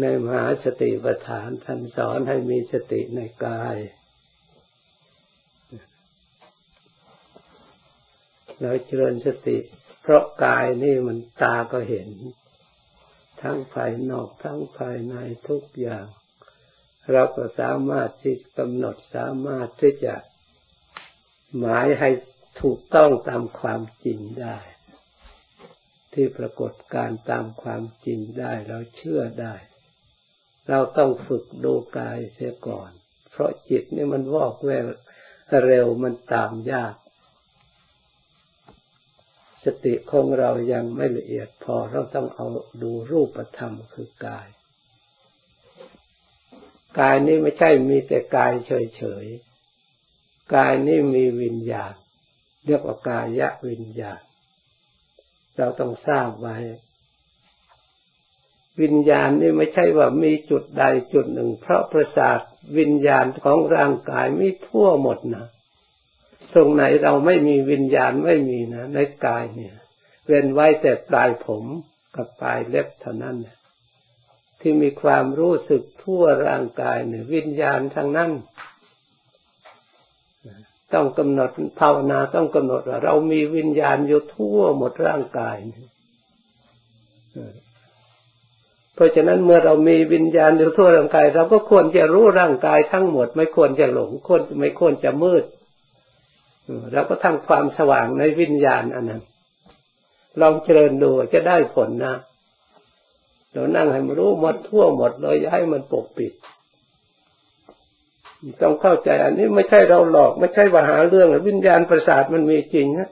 ในมหาสติปัฏฐานท่านสอนให้มีสติในกาย เราเจริญสติ เพราะกายนี่มันตาก็เห็น ทั้งภายนอกทั้งภายในทุกอย่าง เราก็สามารถที่กำหนดสามารถที่จะหมายให้ถูกต้องตามความจริงได้ ที่ปรากฏการตามความจริงได้เราเชื่อได้ เราต้องฝึกดูกายเสียก่อน เพราะจิตนี่มันวอกแววเร็วมันตามยาก สติของเรายังไม่ละเอียดพอเราต้องเอาดูรูปธรรมคือกาย กายนี้ไม่ใช่มีแต่กายเฉยๆ กายนี้มีวิญญาณ เรียกว่ากายะวิญญาณ เราต้องทราบไว้ วิญญาณนี่ไม่ใช่ว่ามีจุดใดจุดหนึ่ง เพราะประสาทวิญญาณของร่างกายมีทั่วหมดนะตรงไหนเราไม่มีวิญญาณไม่มีนะในกายเนี่ย เว้นไว้แต่ปลายผมกับปลายเล็บเท่านั้นที่มีความรู้สึกทั่วร่างกายเนี่ยวิญญาณทางนั้นต้องกำหนดภาวนาต้องกำหนดว่าเรามีวิญญาณอยู่ทั่วหมดร่างกาย เพราะฉะนั้นเมื่อเรามีวิญญาณอยู่ทั่วร่างกาย เราก็ควรจะรู้ร่างกายทั้งหมด ไม่ควรจะหลงควรไม่ควรจะมืดเราก็ทำความสว่างในวิญญาณอันนั้น ลองเจริญดูจะได้ผลนะเรานั่งให้มันรู้หมดทั่วหมดเลยอย่าให้มันปกปิด ต้องเข้าใจอันนี้ไม่ใช่เราหลอก ไม่ใช่ว่าหาเรื่องวิญญาณประสาทมันมีจริงนะ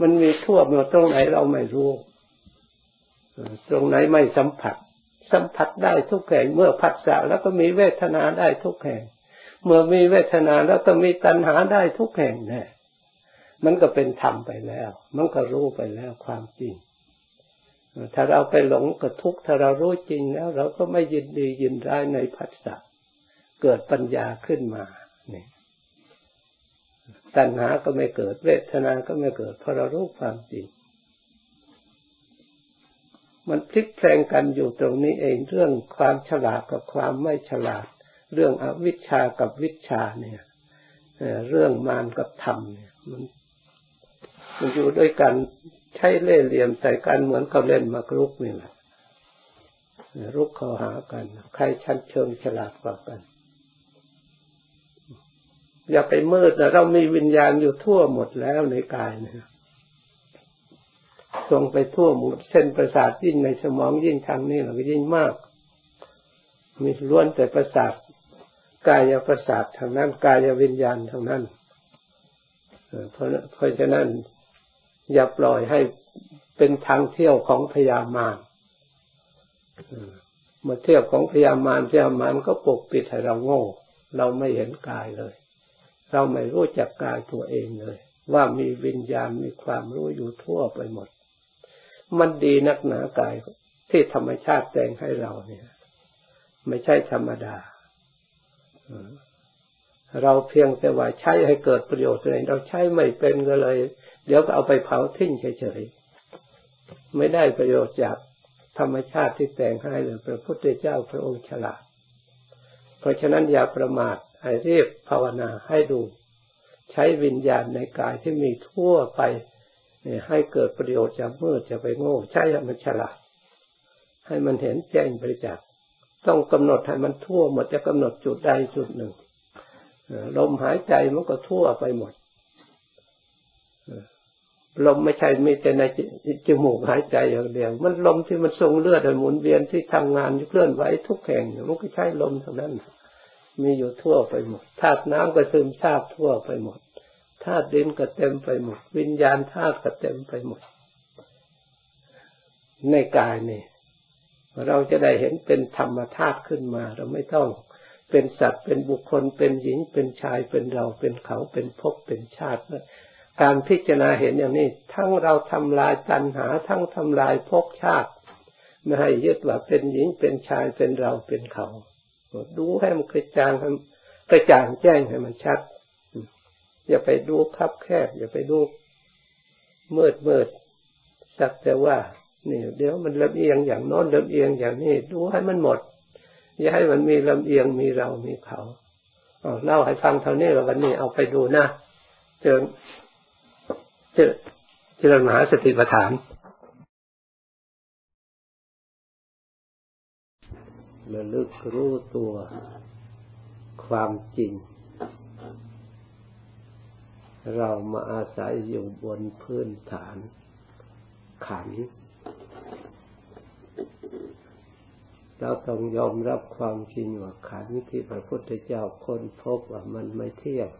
มันมีทั่วหมดตรงไหนเราไม่รู้ ตรงไหนไม่สัมผัส สัมผัสได้ทุกแห่งเมื่อผัสสะแล้วก็มีเวทนาได้ทุกแห่ง เมื่อมีเวทนาแล้วก็มีตัณหาได้ทุกแห่งแน่มันก็เป็นธรรมไปแล้ว มันก็รู้ไปแล้วความจริง ถ้าเราไปหลงกับทุกถ้าเรารู้จริงแล้ว เราก็ไม่ยินดียินร้ายในผัสสะเกิดปัญญาขึ้นมาเนี่ยตัณหาก็ไม่เกิดเวทนา ก็ไม่เกิดเพราะเรารู้ความจริง มันพลิกแปลงกันอยู่ตรงนี้เองเรื่องความฉลาดกับความไม่ฉลาด เรื่องอวิชชากับวิชาเนี่ยเรื่องมารกับธรรมเนี่ยมันมันอยู่ด้วยกันใช้เล่ห์เหลี่ยมใส่กันเหมือนเขาเล่นมากรุกนี่แหละรุกเขาหากัน ใครชั้นเชิงฉลาดกว่ากัน อย่าไปมืดนะเรามีวิญญาณอยู่ทั่วหมดแล้วในกายนะ ส่งไปทั่วหมดเส้นประสาทยิ่งในสมองยิ่งทางนี้เราก็ยิ่งมาก มีล้วนแต่ประสาทกายประสาททางนั้นกายวิญญาณทางนั้นเพราะเพราะฉะนั้นอย่าปล่อยให้เป็นทางเที่ยวของพยามารมาเที่ยวของพยามารพยามารก็ปกปิดให้เราโง่ เราไม่เห็นกายเลย เราไม่รู้จักกายตัวเองเลย ว่ามีวิญญาณมีความรู้อยู่ทั่วไปหมด มันดีนักหนากาย ที่ธรรมชาติแต่งให้เราเนี่ย ไม่ใช่ธรรมดา เราเพียงแต่ว่าใช้ให้เกิดประโยชน์เลยเราใช้ไม่เป็นก็เลย เดี๋ยวก็เอาไปเผาทิ้งเฉยๆไม่ได้ประโยชน์จากธรรมชาติที่แต่งให้เลยพระพุทธเจ้าพระองค์ฉลาด เพราะฉะนั้นอย่าประมาทให้เรียบภาวนาให้ดู ใช้วิญญาณในกายที่มีทั่วไป ให้เกิดประโยชน์จากมืดจะไปโง่ใช้ให้มันฉลาด ให้มันเห็นแจ้งประจักษ์ต้องกำหนดให้มันทั่วหมดจะกำหนดจุดใดจุดหนึ่งลมหายใจมันก็ทั่วไปหมดลมไม่ใช่มีแต่ในจมูกหายใจอย่างเดียว มันลมที่มันทรงเลือดหมุนเวียนที่ทำงานเคลื่อนไหวทุกแห่งมันก็ใช้ลมท่านั้น มีอยู่ทั่วไปหมดธาตุน้ำก็ซึมซาบทั่วไปหมด ธาตุดินก็เต็มไปหมด วิญญาณธาตุก็เต็มไปหมด ในกายนี่เราจะได้เห็นเป็นธรรมธาตุขึ้นมา เราไม่ต้องเป็นสัตว์เป็นบุคคลเป็นหญิงเป็นชายเป็นเราเป็นเขาเป็นภพเป็นชาติการพิจารณาเห็นอย่างนี้ ทั้งเราทำลายตัณหา ทั้งทำลายภพชาติไม่ให้ยึดว่าเป็นหญิงเป็นชายเป็นเราเป็นเขา ดูให้มันกระจ่างกระจ่างแจ้งให้มันชัด อย่าไปดูคับแคบ อย่าไปดูมืดมืดสักแต่ว่านี่เดี๋ยวมันลำเอียงอย่างโน้นลำเอียงอย่างนี้ดูให้มันหมด อย่าให้มันมีลำเอียงมีเรามีเขาเล่าให้ฟังเท่านี้แล้ววันนี้เอาไปดูนะเจอเจอเจริญมหาสติปัฏฐานระลึกรู้ตัวความจริง เรามาอาศัยอยู่บนพื้นฐาน ขัน เราต้องยอมรับความจริงว่าขันที่พระพุทธเจ้าค้นพบว่ามันไม่เที่ยง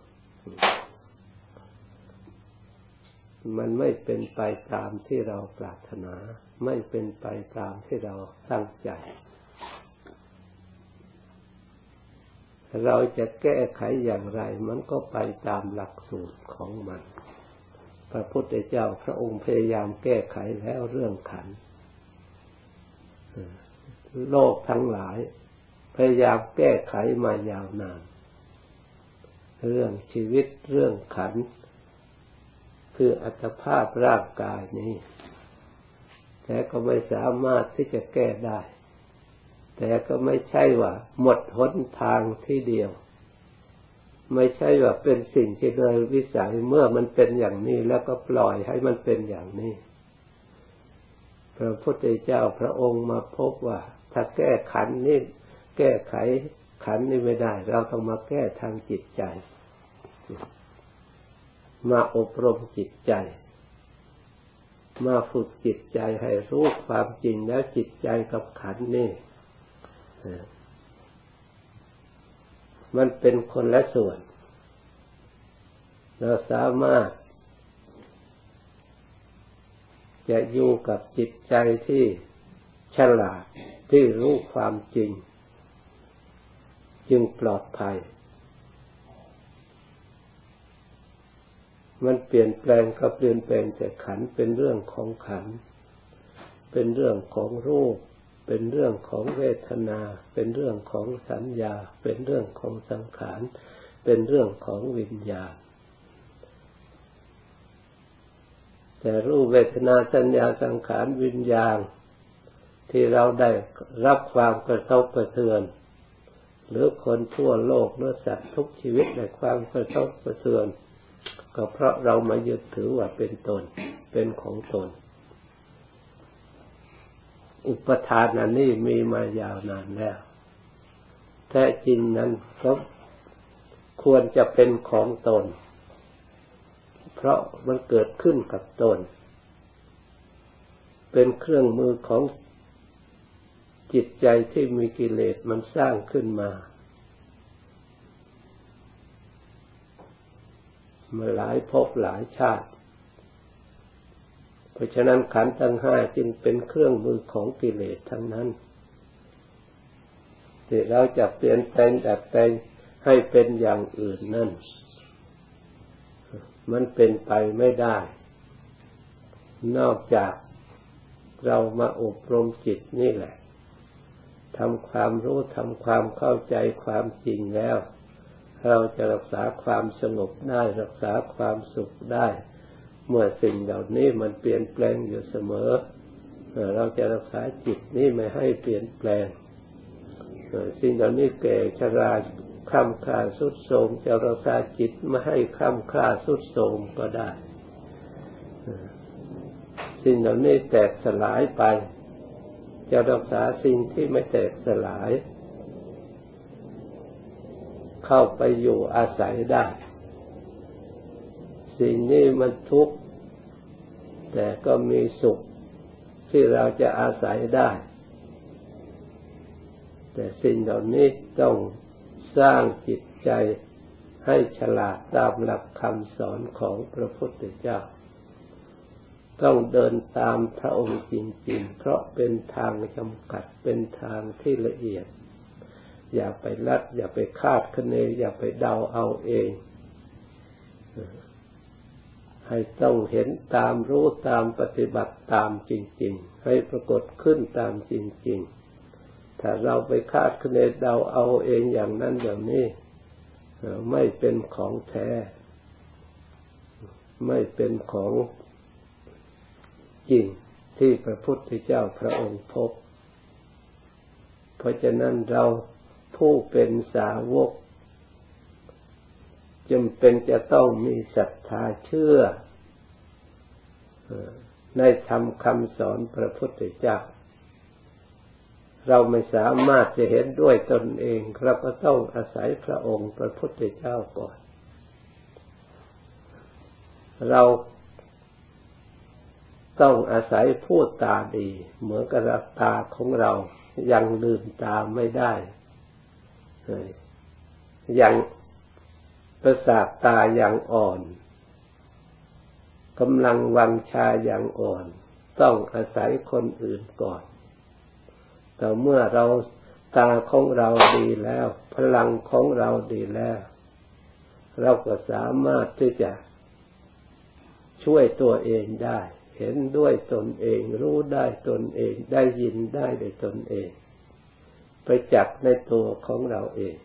มันไม่เป็นไปตามที่เราปรารถนา ไม่เป็นไปตามที่เราตั้งใจ เราจะแก้ไขอย่างไร มันก็ไปตามหลักสูตรของมัน พระพุทธเจ้าพระองค์พยายามแก้ไขแล้วเรื่องขัน โลกทั้งหลาย พยายามแก้ไขมายาวนาน เรื่องชีวิตเรื่องขัน คืออัตภาพร่างกายนี้ แต่ก็ไม่สามารถที่จะแก้ได้ แต่ก็ไม่ใช่ว่า หมดหนทางที่เดียว ไม่ใช่ว่าเป็นสิ่งที่โดยวิสัยเมื่อมันเป็นอย่างนี้แล้วก็ปล่อยให้มันเป็นอย่างนี้ พระพุทธเจ้าพระองค์มาพบว่า ถ้าแก้ขันนี้แก้ไขขันนี้ไม่ได้ เราต้องมาแก้ทางจิตใจ มาอบรมจิตใจ มาฝึกจิตใจให้รู้ความจริงแล้วจิตใจกับขันนี่ มันเป็นคนละส่วน เราสามารถ จะอยู่กับจิตใจที่ฉลาดที่รู้ความจริง จึงปลอดภัย มันเปลี่ยนแปลงก็เปลี่ยนแปลงแต่ขันเป็นเรื่องของขัน เป็นเรื่องของรูป เป็นเรื่องของเวทนา เป็นเรื่องของสัญญา เป็นเรื่องของสังขาร เป็นเรื่องของวิญญาณ แต่รูปเวทนาสัญญาสังขารวิญญาณ ที่เราได้รับความกระทบกระเทือน หรือคนทั่วโลกหรือสัตว์ทุกชีวิตได้ความกระทบกระเทือน ก็เพราะเรามายึดถือว่าเป็นตน เป็นของตน อุปทานอันนี้มีมายาวนานแล้ว แท้จริงนั้นก็ควรจะเป็นของตน เพราะมันเกิดขึ้นกับตน เป็นเครื่องมือของจิตใจที่มีกิเลสมันสร้างขึ้นมามาหลายภพหลายชาติ เพราะฉะนั้นขันธ์ทั้งห้าจึงเป็นเครื่องมือของกิเลสทั้งนั้นที่เราจะเปลี่ยนแปลงดัดแปลงให้เป็นอย่างอื่นนั่น มันเป็นไปไม่ได้ นอกจากเรามาอบรมจิตนี่แหละทำความรู้ทำความเข้าใจความจริงแล้ว เราจะรักษาความสงบได้ รักษาความสุขได้ เมื่อสิ่งเหล่านี้มันเปลี่ยนแปลงอยู่เสมอ เราจะรักษาจิตนี้ไม่ให้เปลี่ยนแปลง สิ่งเหล่านี้แก่ชราค้ำค่าสุดโทมจะรักษาจิตไม่ให้ค้ำค่าสุดโทมก็ได้ สิ่งเหล่านี้แตกสลายไป จะรักษาสิ่งที่ไม่แตกสลาย เข้าไปอยู่อาศัยได้ สิ่งนี้มันทุกข์แต่ก็มีสุขที่เราจะอาศัยได้ แต่สิ่งเหล่านี้ต้องสร้างจิตใจให้ฉลาดตามหลักคำสอนของพระพุทธเจ้า ต้องเดินตามพระองค์จริงๆ เพราะเป็นทางจำกัดเป็นทางที่ละเอียด อย่าไปลัด อย่าไปคาดคะเน อย่าไปเดาเอาเอง ให้ต้องเห็นตามรู้ตามปฏิบัติตามจริง ๆ ให้ปรากฏขึ้นตามจริง ๆ ถ้าเราไปคาดคะเนเดาเอาเองอย่างนั้นอย่างนี้ไม่เป็นของแท้ ไม่เป็นของจริงที่พระพุทธเจ้าพระองค์พบ เพราะฉะนั้นเราผู้เป็นสาวก จำเป็นจะต้องมีศรัทธาเชื่อในธรรมคำสอนพระพุทธเจ้า เราไม่สามารถจะเห็นด้วยตนเองเราก็ต้องอาศัยพระองค์พระพุทธเจ้าก่อน เราต้องอาศัยผู้ตาดี เหมือนกับตาของเรายังลืมตาไม่ได้ยัง ประสาทตาอย่างอ่อนกำลังวังชาอย่างอ่อน ต้องอาศัยคนอื่นก่อน แต่เมื่อเราตาของเราดีแล้ว พลังของเราดีแล้ว เราก็สามารถที่จะช่วยตัวเองได้ เห็นด้วยตนเอง รู้ได้ตนเอง ได้ยินได้ด้วยตนเอง ไปจับในตัวของเราเอง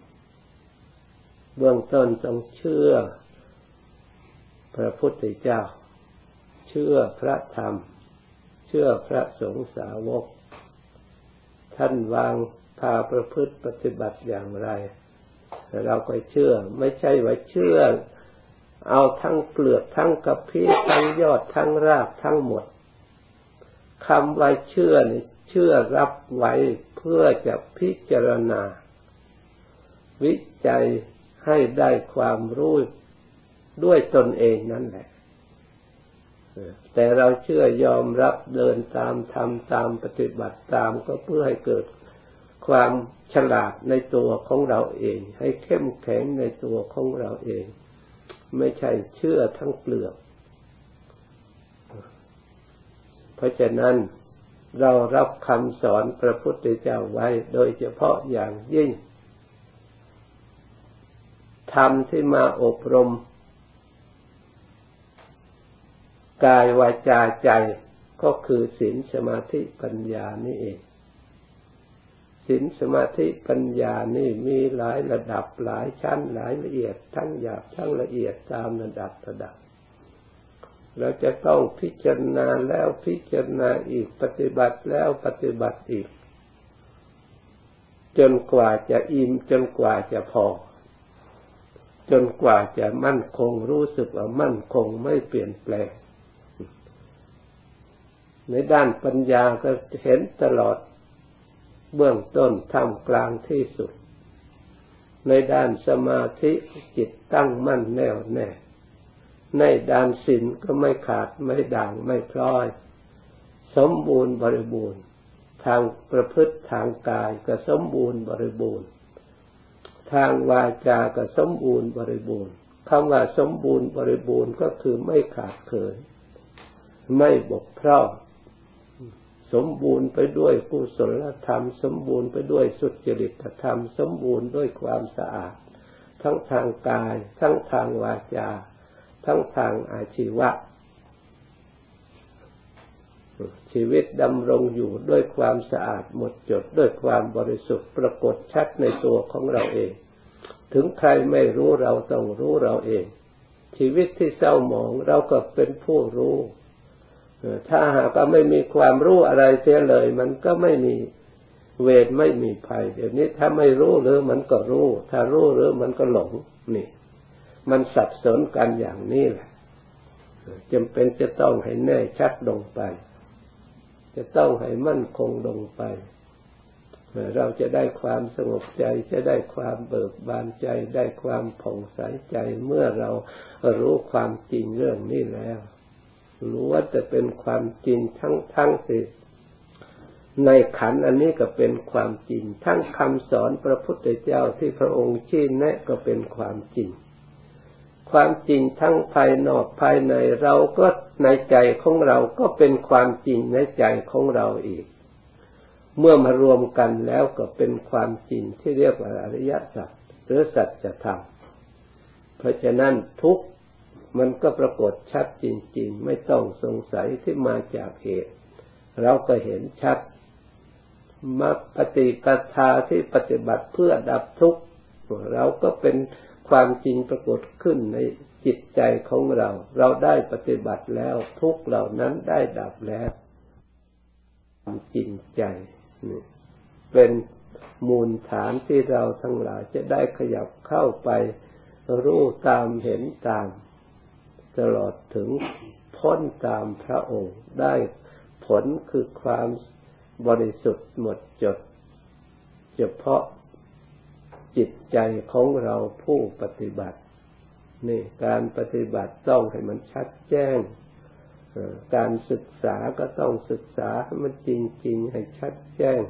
เบื้องต้นต้องเชื่อ พระพุทธเจ้า เชื่อพระธรรม เชื่อพระสงฆ์สาวก ท่านวางพาประพฤติปฏิบัติอย่างไร เราก็เชื่อ ไม่ใช่ว่าเชื่อ เอาทั้งเปลือกทั้งกระพี้ทั้งยอดทั้งรากทั้งหมดคำว่าเชื่อนี่เชื่อรับไว้เพื่อจะพิจารณา วิจัย ให้ได้ความรู้ด้วยตนเองนั่นแหละ แต่เราเชื่อยอมรับเดินตามทำตามปฏิบัติตามก็เพื่อให้เกิดความฉลาดในตัวของเราเอง ให้เข้มแข็งในตัวของเราเอง ไม่ใช่เชื่อทั้งเปลือก เพราะฉะนั้นเรารับคำสอนพระพุทธเจ้าไว้โดยเฉพาะอย่างยิ่ง ธรรมที่มาอบรม กายวาจาใจก็คือศีลสมาธิปัญญานี่เองศีลสมาธิปัญญานี่มีหลายระดับหลายชั้นหลายละเอียด ทั้งหยาบทั้งละเอียดตามระดับระดับ เราจะต้องพิจารณาแล้วพิจารณาอีกปฏิบัติแล้วปฏิบัติอีก จนกว่าจะอิ่มจนกว่าจะพอ จนกว่าจะมั่นคงรู้สึกว่ามั่นคงไม่เปลี่ยนแปลง ในด้านปัญญาก็เห็นตลอดเบื้องต้นท่ามกลางที่สุด ในด้านสมาธิจิตตั้งมั่นแน่วแน่ ในด้านศีลก็ไม่ขาดไม่ด่างไม่พร้อย สมบูรณ์บริบูรณ์ ทางประพฤติทางกายก็สมบูรณ์บริบูรณ์ ทางวาจาก็สมบูรณ์บริบูรณ์คำว่าสมบูรณ์บริบูรณ์ก็คือไม่ขาดเขิน ไม่บกพร่องสมบูรณ์ไปด้วยกุศลธรรม สมบูรณ์ไปด้วยสุจริตธรรม สมบูรณ์ด้วยความสะอาด ทั้งทางกาย ทั้งทางวาจา ทั้งทางอาชีวะ ชีวิตดำรงอยู่ด้วยความสะอาดหมดจดด้วยความบริสุทธิ์ปรากฏชัดในตัวของเราเอง ถึงใครไม่รู้เราต้องรู้เราเอง ชีวิตที่เศร้าหมองเราก็เป็นผู้รู้ ถ้าหากว่าไม่มีความรู้อะไรเสียเลย มันก็ไม่มีเวรไม่มีภัย เดี๋ยวนี้ถ้าไม่รู้หรือมันก็รู้ ถ้ารู้หรือมันก็หลงนี่ มันสับสนกันอย่างนี้แหละจำเป็นจะต้องให้แน่ชัดลงไป จะต้องให้มั่นคงลงไปเราจะได้ความสงบใจจะได้ความเบิกบานใจ ได้ความผ่องใสใจ เมื่อเรารู้ความจริงเรื่องนี้แล้วรู้ว่าจะเป็นความจริงทั้งทั้งสิในขันอันนี้ก็เป็นความจริง ทั้งคำสอนพระพุทธเจ้าที่พระองค์ชี้แนะก็เป็นความจริง ความจริงทั้งภายนอกภายในเราก็ในใจของเราก็เป็นความจริงในใจของเราอีก เมื่อมารวมกันแล้วก็เป็นความจริงที่เรียกว่าอริยสัจหรือสัจธรรมเพราะฉะนั้นทุกมันก็ปรากฏชัดจริง ๆ ไม่ต้องสงสัยที่มาจากเหตุ เราก็เห็นชัดมาปฏิปทาที่ปฏิบัติเพื่อดับทุกข์เราก็เป็น ความจริงปรากฏขึ้นในจิตใจของเรา เราได้ปฏิบัติแล้ว ทุกเหล่านั้นได้ดับแล้วความจริงใจเป็นมูลฐานที่เราทั้งหลายจะได้ขยับเข้าไป รู้ตามเห็นตาม ตลอดถึงพ้นตามพระองค์ได้ผลคือความบริสุทธิ์หมดจด เฉพาะ จิตใจของเราผู้ปฏิบัติ นี่การปฏิบัติต้องให้มันชัดแจ้ง การศึกษาก็ต้องศึกษาให้มันจริง ๆ ให้ชัดแจ้ง